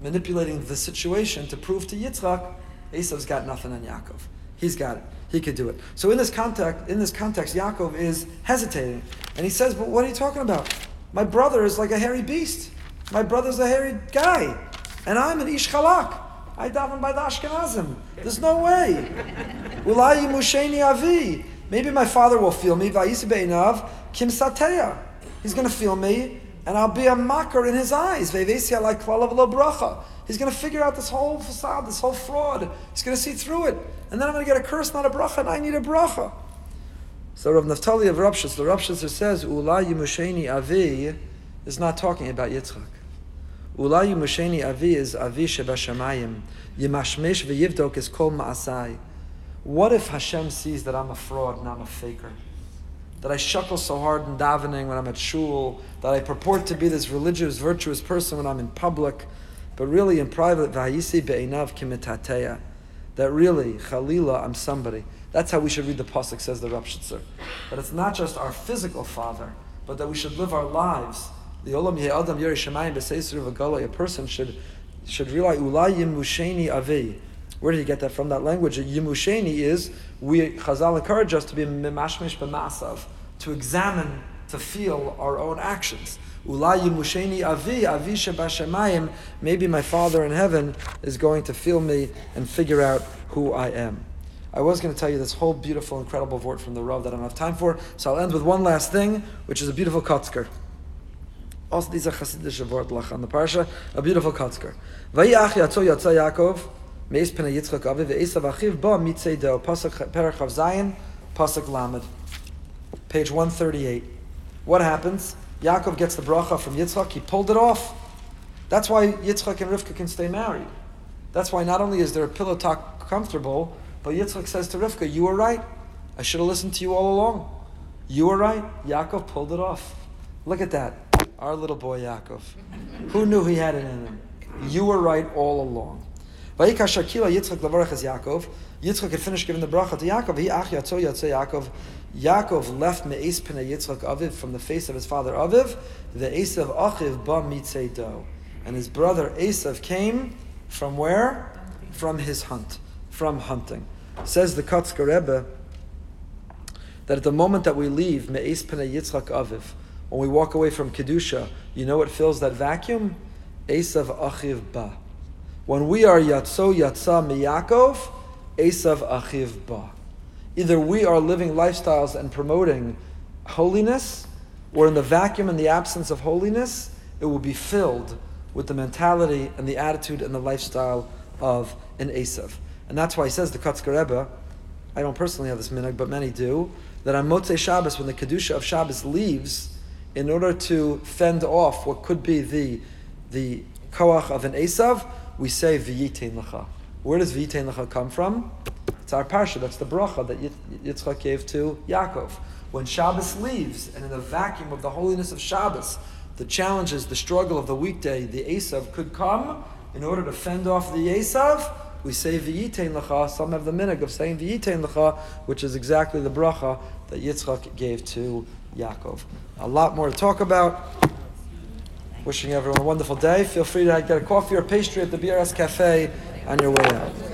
Speaker 1: manipulating the situation to prove to Yitzchak, Esav's got nothing on Yaakov. He's got it. He could do it. So in this context, in this context, Yaakov is hesitating, and he says, "But what are you talking about? My brother is like a hairy beast. My brother's a hairy guy, and I'm an ish chalak. I daven by the Ashkenazim. There's no way. Ulayi musheni avi. Maybe my father will feel me. Kim sateya. He's going to feel me, and I'll be a mocker in his eyes. He's going to figure out this whole facade, this whole fraud. He's going to see through it. And then I'm going to get a curse, not a bracha, and I need a bracha. So Rav Naftali of Rapshas, the Rapshas says, Ula Yimusheni Avi is not talking about Yitzchak. Ula Yimusheni Avi is Avi Shebashamayim. Yimashmesh v'yivdok is Kol Ma'asai. What if Hashem sees that I'm a fraud and I'm a faker? That I shuckle so hard in davening when I'm at shul, that I purport to be this religious, virtuous person when I'm in public, but really in private, that really, chalila, I'm somebody. That's how we should read the pasuk, says the Rapshitzer. That it's not just our physical father, but that we should live our lives. The olam adam A person should should realize ulay yimusheni avi. Where did he get that from? That language, yimusheni is we Chazal encourage us to be mimashmish b'masav, to examine, to feel our own actions. Ulay yimusheni avi avi. Maybe my Father in heaven is going to feel me and figure out who I am. I was going to tell you this whole beautiful, incredible word from the Rav that I don't have time for, so I'll end with one last thing, which is a beautiful kotzker. Also, these are Hasidic word on the parsha, a beautiful kotzker. Vayach yatzo Yaakov, meis Yitzchak mitzei pasuk pasuk lamed. Page 138. What happens? Yaakov gets the bracha from Yitzchak, he pulled it off. That's why Yitzchak and Rivka can stay married. That's why not only is their pillow talk comfortable, but Yitzchak says to Rivka, You were right. I should have listened to you all along. You were right. Yaakov pulled it off. Look at that. Our little boy Yaakov. Who knew he had it in him? You were right all along. Vayika Shakila Yitzchak Lavarach Yaakov. Yitzchak had finished giving the bracha to Yaakov. He ach yatzo yatzo Yaakov. Yaakov left me'es pene Yitzchak Aviv from the face of his father Aviv. The Esav Achiv ba mitzei do. And his brother Esav came from where? From his hunt from hunting. Says the Kotzker Rebbe that at the moment that we leave Me'es Pnei Yitzchak Aviv, when we walk away from Kedusha, you know what fills that vacuum? Esav Achiv Ba. When we are Yatso Yatsa Miyakov, Esav Achiv Ba. Either we are living lifestyles and promoting holiness, or in the vacuum and the absence of holiness, it will be filled with the mentality and the attitude and the lifestyle of an Esav. And that's why he says the Kotzker I don't personally have this minhag, but many do, that on Motzei Shabbos, when the Kedusha of Shabbos leaves, in order to fend off what could be the, the koach of an Esav, we say V'yitein Lecha. Where does V'yitein Lecha come from? It's our parsha, that's the bracha that Yitzchak gave to Yaakov. When Shabbos leaves, and in the vacuum of the holiness of Shabbos, the challenges, the struggle of the weekday, the Esav could come in order to fend off the Esav, we say v'yitein lecha. Some have the minhag of saying v'yitein lecha, which is exactly the bracha that Yitzchak gave to Yaakov. A lot more to talk about. Wishing everyone a wonderful day. Feel free to get a coffee or pastry at the BRS Cafe on your way out.